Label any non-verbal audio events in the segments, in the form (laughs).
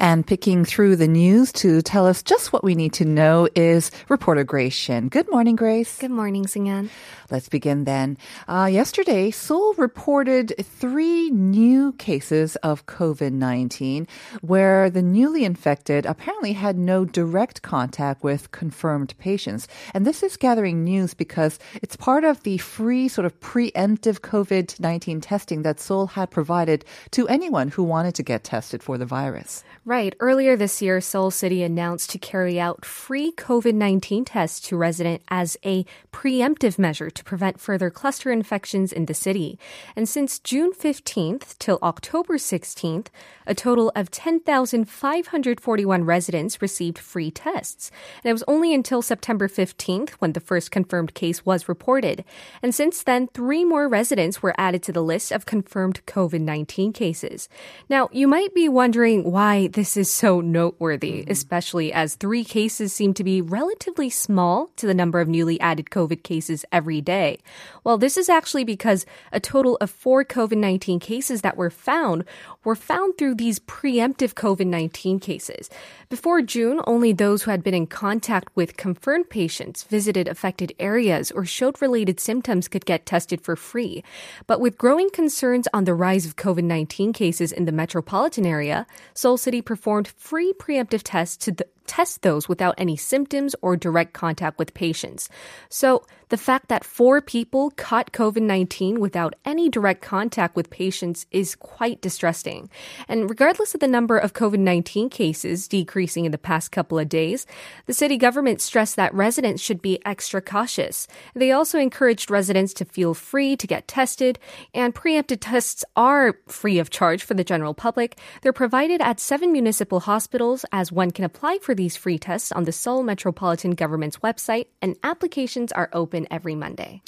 And picking through the news to tell us just what we need to know is reporter Grace Shin. Good morning, Grace. Good morning, Singan. Let's begin then. Uh, yesterday, Seoul reported three new cases of COVID 19 where the newly infected apparently had no direct contact with confirmed patients. And this is gathering news because it's part of the free sort of preemptive COVID 19 testing that Seoul had provided to anyone who wanted to get tested for the virus. Right. Earlier this year, Seoul City announced to carry out free COVID 19 tests to residents as a preemptive measure to prevent further cluster infections in the city. And since June 15th till October 16th, a total of 10,541 residents received free tests. And it was only until September 15th when the first confirmed case was reported. And since then, three more residents were added to the list of confirmed COVID 19 cases. Now, you might be wondering why this is so noteworthy, mm-hmm. especially as three cases seem to be relatively small to the number of newly added COVID cases every day. Well, this is actually because a total of four COVID 19 cases that were found were found through these preemptive COVID 19 cases. Before June, only those who had been in contact with confirmed patients, visited affected areas, or showed related symptoms could get tested for free. But with growing concerns on the rise of COVID 19 cases in the metropolitan area, Seoul City performed free preemptive tests to th- test those without any symptoms or direct contact with patients. So the fact that four people caught COVID 19 without any direct contact with patients is quite distressing. And regardless of the number of COVID 19 cases decreasing in the past couple of days, the city government stressed that residents should be extra cautious. They also encouraged residents to feel free to get tested, and preemptive tests are free of charge for the general public. They're provided at seven municipal hospitals as one can apply for these free tests on the Seoul Metropolitan Government's website, and applications are open every Monday.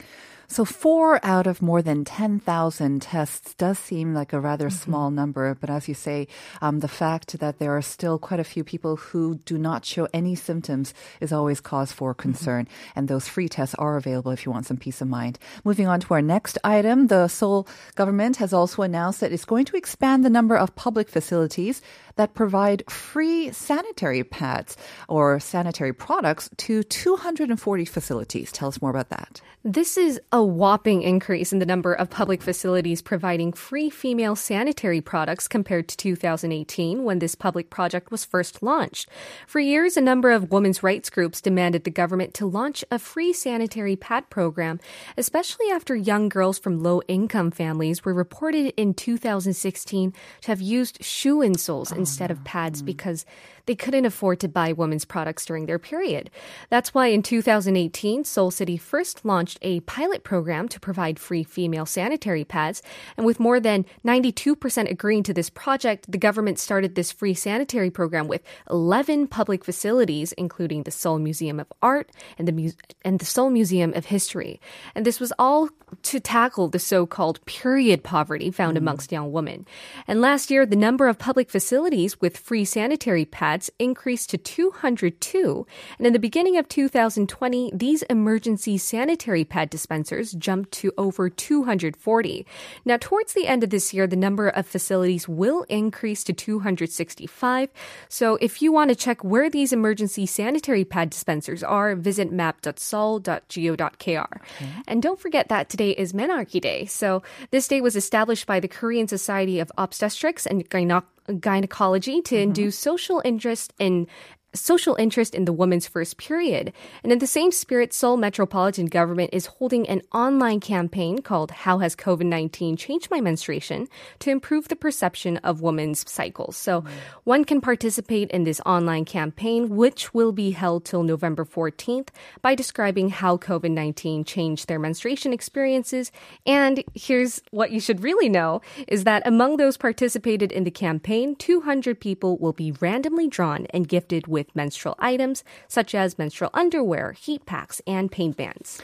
So, four out of more than 10,000 tests does seem like a rather small number. But as you say, um, the fact that there are still quite a few people who do not show any symptoms is always cause for concern. And those free tests are available if you want some peace of mind. Moving on to our next item, the Seoul government has also announced that it's going to expand the number of public facilities that provide free sanitary pads or sanitary products to 240 facilities. Tell us more about that. This is a whopping increase in the number of public facilities providing free female sanitary products compared to 2018 when this public project was first launched. For years, a number of women's rights groups demanded the government to launch a free sanitary pad program, especially after young girls from low income families were reported in 2016 to have used shoe insoles instead of pads mm. because they couldn't afford to buy women's products during their period. That's why in 2018, Seoul City first launched a pilot program to provide free female sanitary pads. And with more than 92% agreeing to this project, the government started this free sanitary program with 11 public facilities, including the Seoul Museum of Art and the, Mu- and the Seoul Museum of History. And this was all to tackle the so-called period poverty found mm. amongst young women. And last year, the number of public facilities with free sanitary pads increased to 202. And in the beginning of 2020, these emergency sanitary pad dispensers jumped to over 240. Now, towards the end of this year, the number of facilities will increase to 265. So if you want to check where these emergency sanitary pad dispensers are, visit map.seoul.go.kr. And don't forget that today is Menarche Day. So this day was established by the Korean Society of Obstetrics and Gyno- Gynecology to mm-hmm. induce social interest in social interest in the woman's first period. And in the same spirit, Seoul Metropolitan Government is holding an online campaign called How Has COVID 19 Changed My Menstruation to improve the perception of women's cycles. So one can participate in this online campaign, which will be held till November 14th, by describing how COVID 19 changed their menstruation experiences. And here's what you should really know is that among those participated in the campaign, 200 people will be randomly drawn and gifted with menstrual items such as menstrual underwear, heat packs, and paint bands.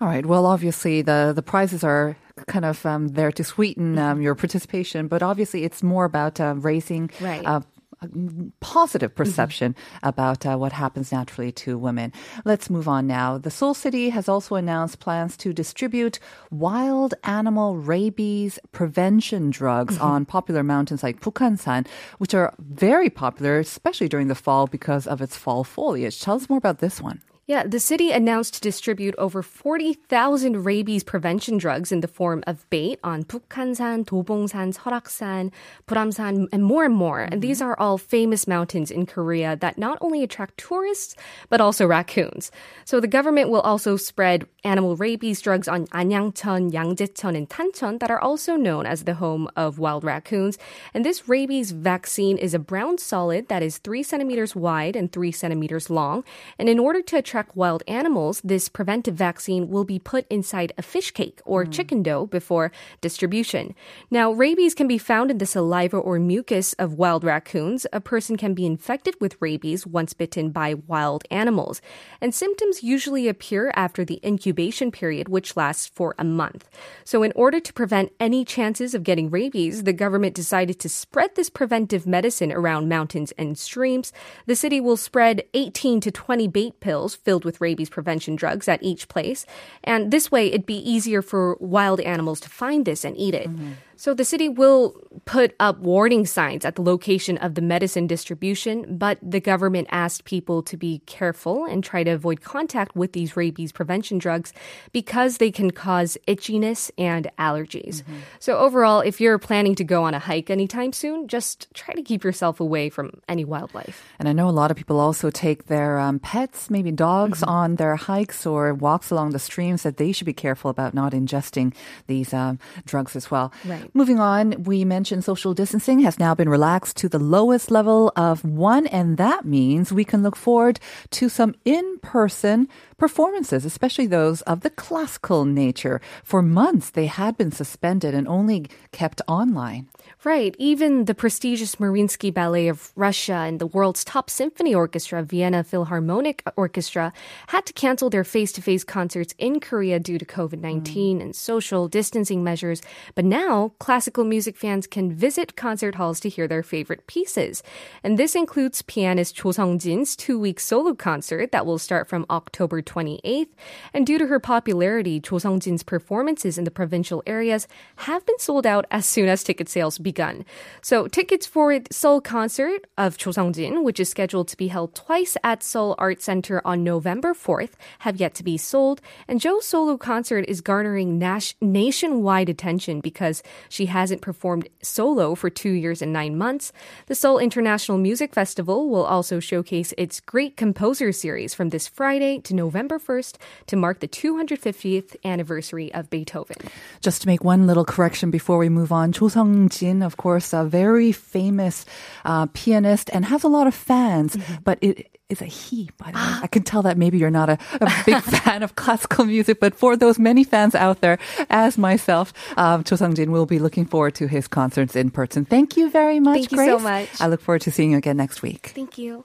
All right. Well, obviously the the prizes are kind of um, there to sweeten um, your participation, but obviously it's more about uh, raising Right. uh, positive perception about uh, what happens naturally to women. Let's move on now. The Seoul City has also announced plans to distribute wild animal rabies prevention drugs on popular mountains like Bukhansan, which are very popular, especially during the fall because of its fall foliage. Tell us more about this one. Yeah, the city announced to distribute over 40,000 rabies prevention drugs in the form of bait on Bukhansan, Dobongsan, Seoraksan, Buramsan, and more and more. And these are all famous mountains in Korea that not only attract tourists, but also raccoons. So the government will also spread animal rabies drugs on Anyangcheon, Yangjaecheon, and Tancheon that are also known as the home of wild raccoons. And this rabies vaccine is a brown solid that is three centimeters wide and three centimeters long. And in order to attract wild animals, this preventive vaccine will be put inside a fish cake or hmm. chicken dough before distribution. Now, rabies can be found in the saliva or mucus of wild raccoons. A person can be infected with rabies once bitten by wild animals. And symptoms usually appear after the incubation period, which lasts for a month. So, in order to prevent any chances of getting rabies, the government decided to spread this preventive medicine around mountains and streams. The city will spread 18 to 20 bait pills filled with rabies prevention drugs at each place. And this way, it'd be easier for wild animals to find this and eat it. Mm-hmm. So the city will put up warning signs at the location of the medicine distribution, but the government asked people to be careful and try to avoid contact with these rabies prevention drugs because they can cause itchiness and allergies. So overall, if you're planning to go on a hike anytime soon, just try to keep yourself away from any wildlife. And I know a lot of people also take their um, pets, maybe dogs, on their hikes or walks along the streams that they should be careful about not ingesting these um, drugs as well. Right. Moving on, we mentioned social distancing has now been relaxed to the lowest level of one, and that means we can look forward to some in person performances, especially those of the classical nature. For months, they had been suspended and only kept online. Right. Even the prestigious Mariinsky Ballet of Russia and the world's top symphony orchestra, Vienna Philharmonic Orchestra, had to cancel their face to face concerts in Korea due to COVID 19 mm. and social distancing measures. But now, classical music fans can visit concert halls to hear their favorite pieces. And this includes pianist Cho Sung Jin's two week solo concert that will start from October 28th. And due to her popularity, Cho Sung Jin's performances in the provincial areas have been sold out as soon as ticket sales begun. So tickets for the Seoul concert of Cho Sung-jin, which is scheduled to be held twice at Seoul Art Center on November 4th, have yet to be sold. And Jo's solo concert is garnering nas- nationwide attention because she hasn't performed solo for two years and nine months. The Seoul International Music Festival will also showcase its Great Composer series from this Friday to November 1st to mark the 250th anniversary of Beethoven. Just to make one little correction before we move on, Cho Sung-jin, of course, a very famous uh, pianist and has a lot of fans, but it is a he, by the way. I can tell that maybe you're not a, a big (laughs) fan of classical music, but for those many fans out there, as myself, um, Cho Sung-jin will be looking forward to his concerts in person. Thank you very much, Thank you so much. I look forward to seeing you again next week. Thank you.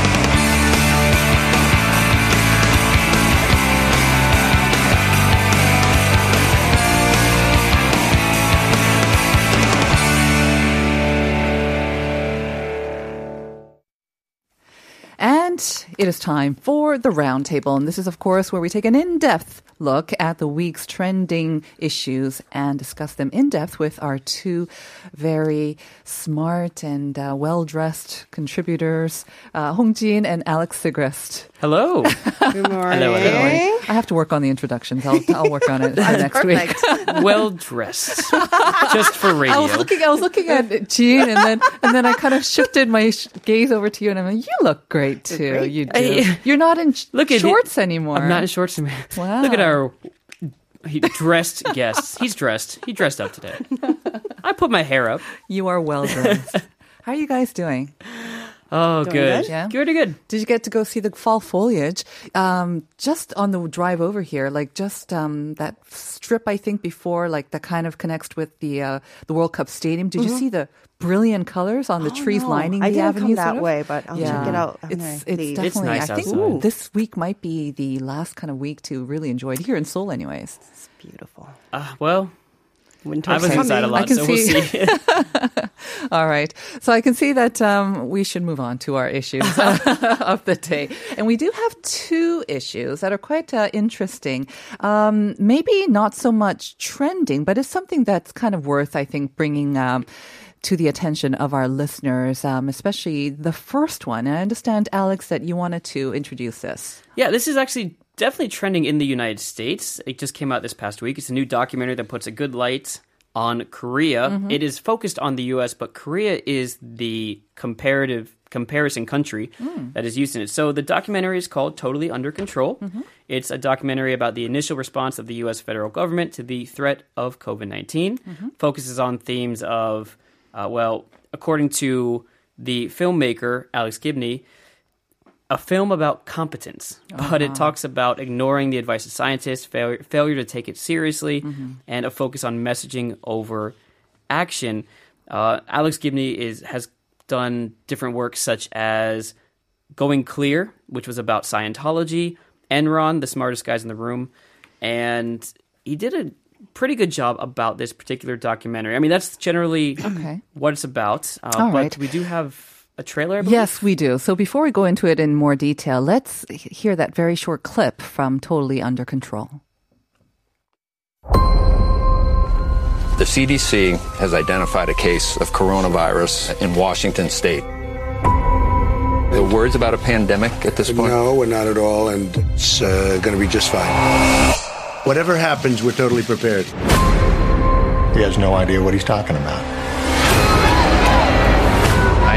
It is time for the roundtable. And this is, of course, where we take an in depth look at the week's trending issues and discuss them in depth with our two very smart and uh, well dressed contributors, uh, Hong Jin and Alex Sigrist. Hello. (laughs) Good morning. Hello, hello. I have to work on the introductions. I'll, I'll work on it (laughs) for next week. (laughs) well dressed, just for radio. I was looking. I was looking at Jean, and then and then I kind of shifted my sh- gaze over to you, and I'm like, "You look great too. great. You do. I- You're not in sh- Look at shorts anymore. I'm not in shorts. anymore. Wow. Look at our he dressed guest. He's dressed. He dressed up today. I put my hair up. You are well dressed. (laughs) How are you guys doing? Oh, Doing good. good? Yeah. Good, good. Did you get to go see the fall foliage? Um, just on the drive over here, like just um, that strip, I think before, like that kind of connects with the uh, the World Cup Stadium. Did you see the brilliant colors on the Oh, trees no. lining I the didn't avenue? come that sort of? way, but I'll check it out It's it's leave. It's definitely. nice I think outside. this week might be the last kind of week to really enjoy it here in Seoul, anyways. It's beautiful. Uh, well, Winter I was inside a lot, I can so we'll see. see. (laughs) (laughs) All right. So I can see that um, we should move on to our issues (laughs) of the day. And we do have two issues that are quite uh, interesting. Um, maybe not so much trending, but it's something that's kind of worth, I think, bringing. Um, to the attention of our listeners, um, especially the first one. And I understand, Alex, that you wanted to introduce this. yeah, this is actually definitely trending in the United States. It just came out this past week. It's a new documentary that puts a good light on Korea. Mm-hmm. It is focused on the US, but Korea is the comparative comparison country Mm. that is used in it. So the documentary is called Totally Under Control. Mm-hmm. It's a documentary about the initial response of the US federal government to the threat of COVID-19. Mm-hmm. Focuses on themes of uh, well, according to the filmmaker Alex Gibney, a film about competence, but it talks about ignoring the advice of scientists, fail- failure to take it seriously, and a focus on messaging over action. Uh, Alex Gibney is has done different works such as Going Clear, which was about Scientology, Enron, the smartest guys in the room, and he did a pretty good job about this particular documentary. I mean, that's generally Okay. what it's about. Uh, but right. we do have a trailer. I believe? Yes, we do. So before we go into it in more detail, let's hear that very short clip from Totally Under Control. The CDC has identified a case of coronavirus in Washington state. The words about a pandemic at this point? No, we're not at all, and it's uh, going to be just fine. Whatever happens, we're totally prepared. He has no idea what he's talking about.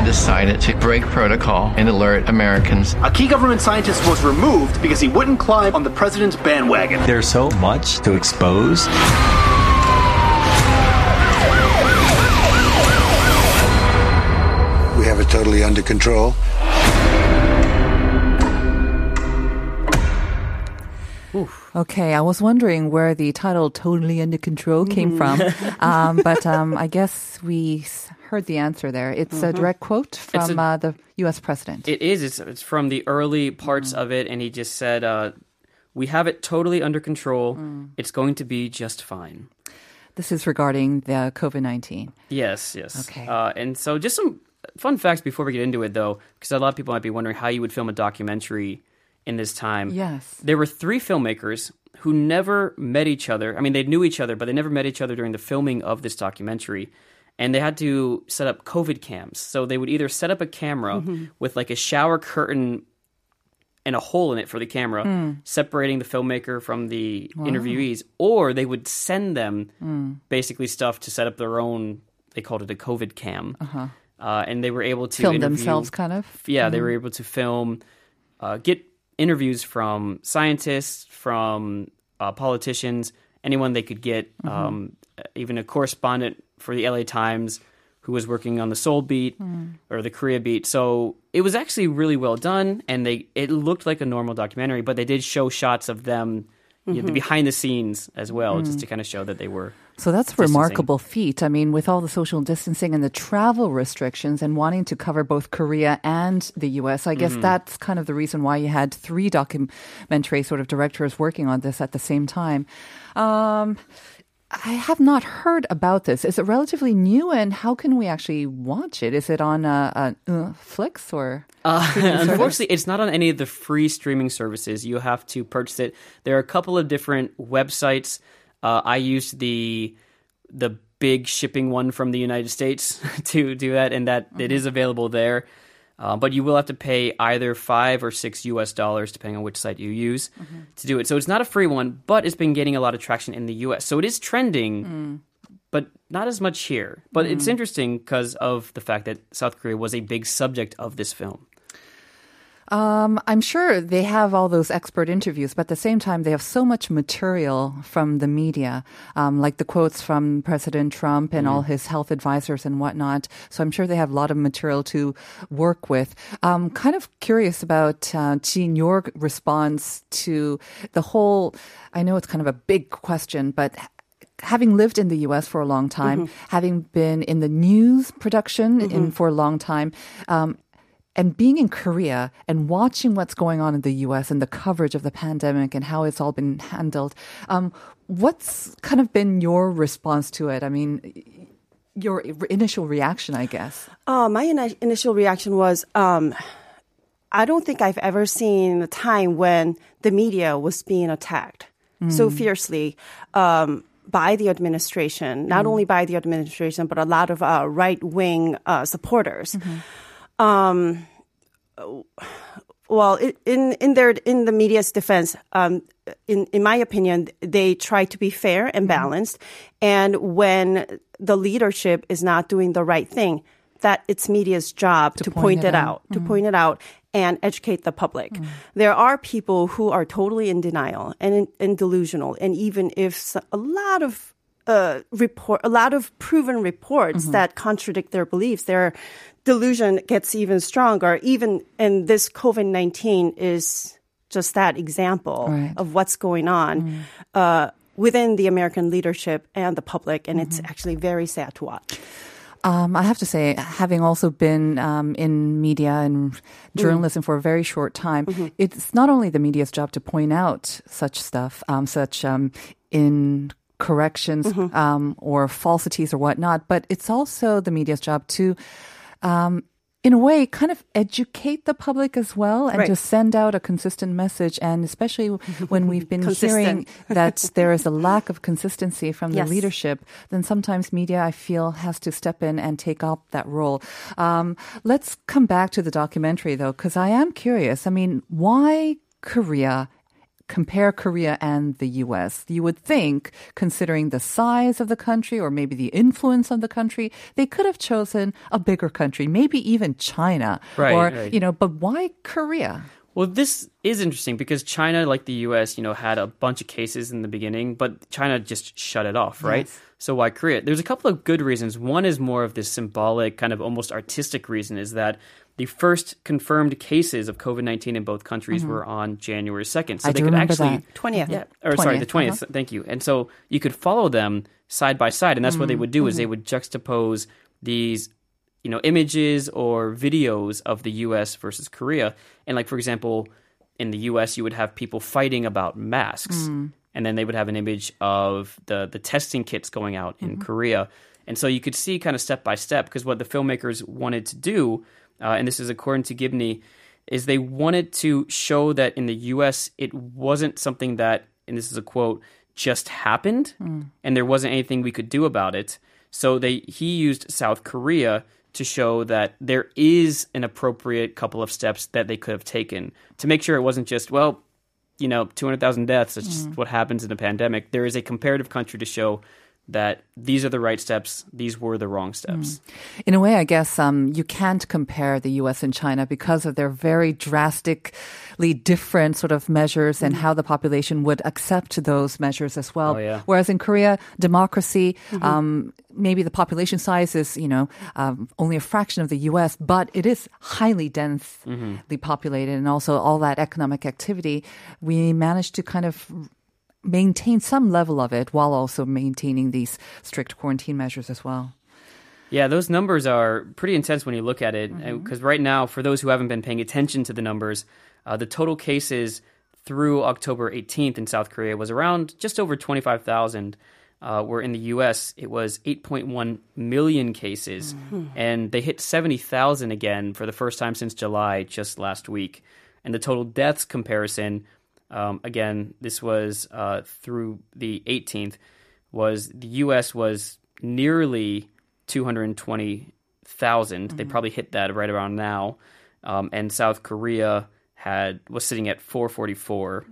I decided to break protocol and alert Americans. A key government scientist was removed because he wouldn't climb on the president's bandwagon. There's so much to expose. We have it totally under control. Okay, I was wondering where the title "Totally Under Control" came from, (laughs) um, but um, I guess we s- heard the answer there. It's a direct quote from a- uh, the U.S. president. It is. It's, it's from the early parts of it, and he just said, uh, "We have it totally under control. It's going to be just fine." this is regarding the COVID nineteen. Yes, yes. Okay. Uh, and so, just some fun facts before we get into it, though, because a lot of people might be wondering how you would film a documentary in this time. Yes. There were three filmmakers who never met each other. I mean, they knew each other, but they never met each other during the filming of this documentary. And they had to set up COVID cams. So they would either set up a camera with like a shower curtain and a hole in it for the camera, separating the filmmaker from the interviewees, or they would send them basically stuff to set up their own. They called it a COVID cam, uh-huh. and they were able to Film themselves, kind of. yeah, they were able to film, uh, get interviews from scientists, from uh, politicians, anyone they could get, um, even a correspondent for the LA Times who was working on the Seoul beat or the Korea beat. So it was actually really well done, and they it looked like a normal documentary, but they did show shots of them. You know, the behind the scenes as well, just to kind of show that they were So that's a distancing. remarkable feat. I mean, with all the social distancing and the travel restrictions and wanting to cover both Korea and the US, I guess Mm-hmm. that's kind of the reason why you had three documentary sort of directors working on this at the same time. Um, I have not heard about this. Is it relatively new, and how can we actually watch it? Is it on uh, uh, Flix or? Uh, (laughs) unfortunately, it's not on any of the free streaming services. You have to purchase it. There are a couple of different websites. Uh, I used the the big shipping one from the United States (laughs) to do that, and that mm-hmm. it is available there. Uh, but you will have to pay either five or six US dollars, depending on which site you use, mm-hmm. to do it. So it's not a free one, but it's been getting a lot of traction in the US. So it is trending, mm. but not as much here. But mm. it's interesting because of the fact that South Korea was a big subject of this film. Um, I'm sure they have all those expert interviews, but at the same time, they have so much material from the media, um, like the quotes from President Trump and mm. all his health advisors and whatnot. So I'm sure they have a lot of material to work with. Um, kind of curious about, uh, Jean, your response to the whole, I know it's kind of a big question, but having lived in the US for a long time, mm-hmm. having been in the news production mm-hmm. in for a long time, um, and being in Korea and watching what's going on in the US and the coverage of the pandemic and how it's all been handled, um, what's kind of been your response to it? I mean, your initial reaction, I guess. Uh, my in- initial reaction was um, I don't think I've ever seen a time when the media was being attacked mm. so fiercely. Um, by the administration, not mm. only by the administration, but a lot of uh, right wing uh, supporters. Mm-hmm um, well, in in their in the media's defense, um, in in my opinion, they try to be fair and mm-hmm. balanced. Mm-hmm. And when the leadership is not doing the right thing, that it's media's job to, to point, point, it out, out mm-hmm. to point it out and educate the public. Mm-hmm. There are people who are totally in denial and, and delusional, and even if a lot of uh, report a lot of proven reports mm-hmm. that contradict their beliefs. Their delusion gets even stronger. Even and this COVID nineteen is just that example right. of what's going on. Mm. Uh, within the American leadership and the public, and mm-hmm. it's actually very sad to watch. Um, I have to say, having also been um, in media and journalism mm. for a very short time, mm-hmm. it's not only the media's job to point out such stuff, um, such um, in corrections mm-hmm. um, or falsities or whatnot, but it's also the media's job to, um, in a way, kind of educate the public as well and right. to send out a consistent message. And especially (laughs) when we've been hearing that (laughs) there is a lack of consistency from the yes. leadership, then sometimes media, I feel, has to step in and take up that role. Um, let's come back to the documentary, though, because I am curious. I mean, why Korea compare Korea and the US, you would think, considering the size of the country or maybe the influence of the country, they could have chosen a bigger country, maybe even China. Right, or, right. you know, but why Korea? Well, this is interesting because China, like the US, you know, had a bunch of cases in the beginning, but China just shut it off, right? Yes. So why Korea? There's a couple of good reasons. One is more of this symbolic, kind of almost artistic reason is that the first confirmed cases of COVID 19 in both countries mm-hmm. were on January 2nd. So I they could actually. That. 20th. Yeah, or 20th. sorry, the 20th. Uh-huh. Thank you. And so you could follow them side by side. And that's mm-hmm. what they would do mm-hmm. is they would juxtapose these you know images or videos of the US versus Korea. And like for example, in the US you would have people fighting about masks. Mm. And then they would have an image of the the testing kits going out in mm-hmm. Korea. And so you could see kind of step by step because what the filmmakers wanted to do uh, and this is according to Gibney, is they wanted to show that in the U.S. it wasn't something that, and this is a quote, just happened, mm. and there wasn't anything we could do about it. So they he used South Korea to show that there is an appropriate couple of steps that they could have taken to make sure it wasn't just well, you know, two hundred thousand deaths. It's just mm. what happens in a pandemic. There is a comparative country to show that these are the right steps, these were the wrong steps. Mm. In a way, I guess um, you can't compare the US and China because of their very drastically different sort of measures and mm. how the population would accept those measures as well. Oh, yeah. Whereas in Korea, democracy, mm-hmm. um, maybe the population size is, you know, um, only a fraction of the US, but it is highly densely mm-hmm. populated and also all that economic activity. We managed to kind of maintain some level of it while also maintaining these strict quarantine measures as well. Yeah, those numbers are pretty intense when you look at it. Because mm-hmm. right now, for those who haven't been paying attention to the numbers, uh, the total cases through October 18th in South Korea was around just over 25,000. uh, where in the U.S. it was 8.1 million cases, and they hit 70,000 again for the first time since July just last week. And the total deaths comparison, um, again, this was uh, through the 18th, was the U.S. was nearly 220,000. They probably hit that right around now, um, and South Korea had was sitting at 444.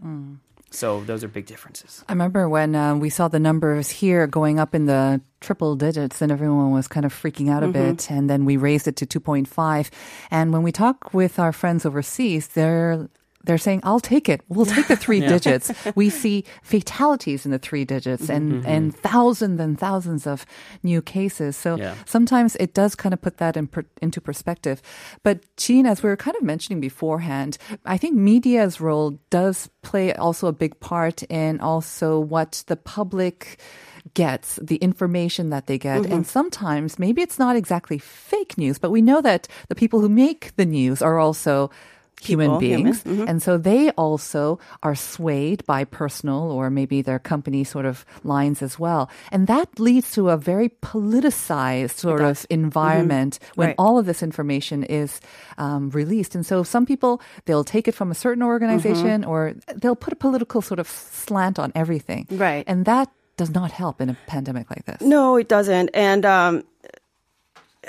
So those are big differences. I remember when uh, we saw the numbers here going up in the triple digits, and everyone was kind of freaking out a bit. And then we raised it to 2.5. And when we talk with our friends overseas, they're they're saying, "I'll take it. We'll take the three (laughs) digits." We see fatalities in the three digits, and mm-hmm. and thousands and thousands of new cases. So Yeah. sometimes it does kind of put that in per, into perspective. But Jean, as we were kind of mentioning beforehand, I think media's role does play also a big part in also what the public gets, the information that they get. Mm-hmm. And sometimes maybe it's not exactly fake news, but we know that the people who make the news are also human People, beings. human, And so they also are swayed by personal or maybe their company sort of lines as well. And that leads to a very politicized sort of environment when Right. all of this information is um, released. And so some people, they'll take it from a certain organization or they'll put a political sort of slant on everything. Right. And that does not help in a pandemic like this. No, it doesn't. And um,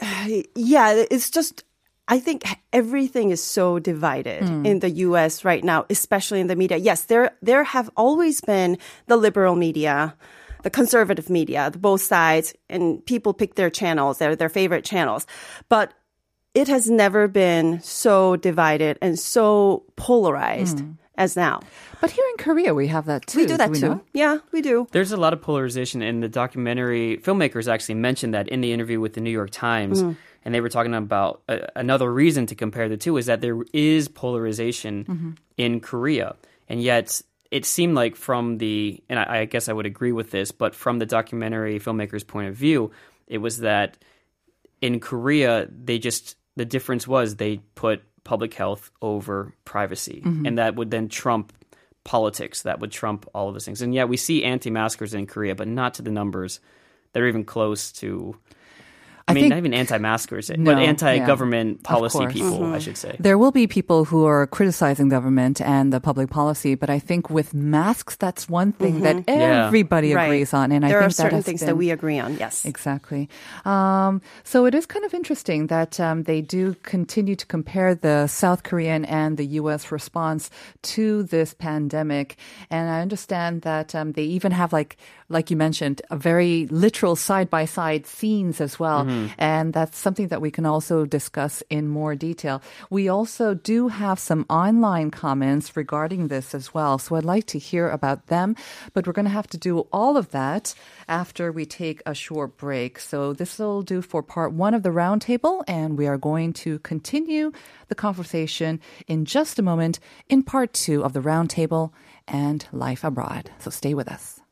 (sighs) yeah, it's just. I think everything is so divided hmm. in the U.S. right now, especially in the media. Yes, there there have always been the liberal media, the conservative media, the both sides, and people pick their channels, their their favorite channels. But it has never been so divided and so polarized hmm. as now. But here in Korea, we have that too. We do that we too. not? Yeah, we do. There's a lot of polarization in the documentary. Filmmakers actually mentioned that in the interview with the New York Times, hmm. And they were talking about uh, another reason to compare the two is that there is polarization in Korea, and yet it seemed like from the and I, I guess I would agree with this, but from the documentary filmmakers' point of view, it was that in Korea they just the difference was they put public health over privacy, and that would then trump politics. That would trump all of those things. And yeah, we see anti-maskers in Korea, but not to the numbers that are even close to. I, I mean, think- not even anti-maskers, No, but anti-government yeah. Of policy course. people, I should say. There will be people who are criticizing government and the public policy, but I think with masks, that's one thing that Yeah. everybody Right. agrees on. And I there think are that certain things been- that we agree on. Yes. Exactly. Um, so it is kind of interesting that um, they do continue to compare the South Korean and the U.S. response to this pandemic. And I understand that um, they even have, like, like you mentioned, a very literal side by side scenes as well. Mm. And that's something that we can also discuss in more detail. We also do have some online comments regarding this as well. So I'd like to hear about them. But we're going to have to do all of that after we take a short break. So this will do for part one of the roundtable. And we are going to continue the conversation in just a moment in part two of the roundtable and life abroad. So stay with us.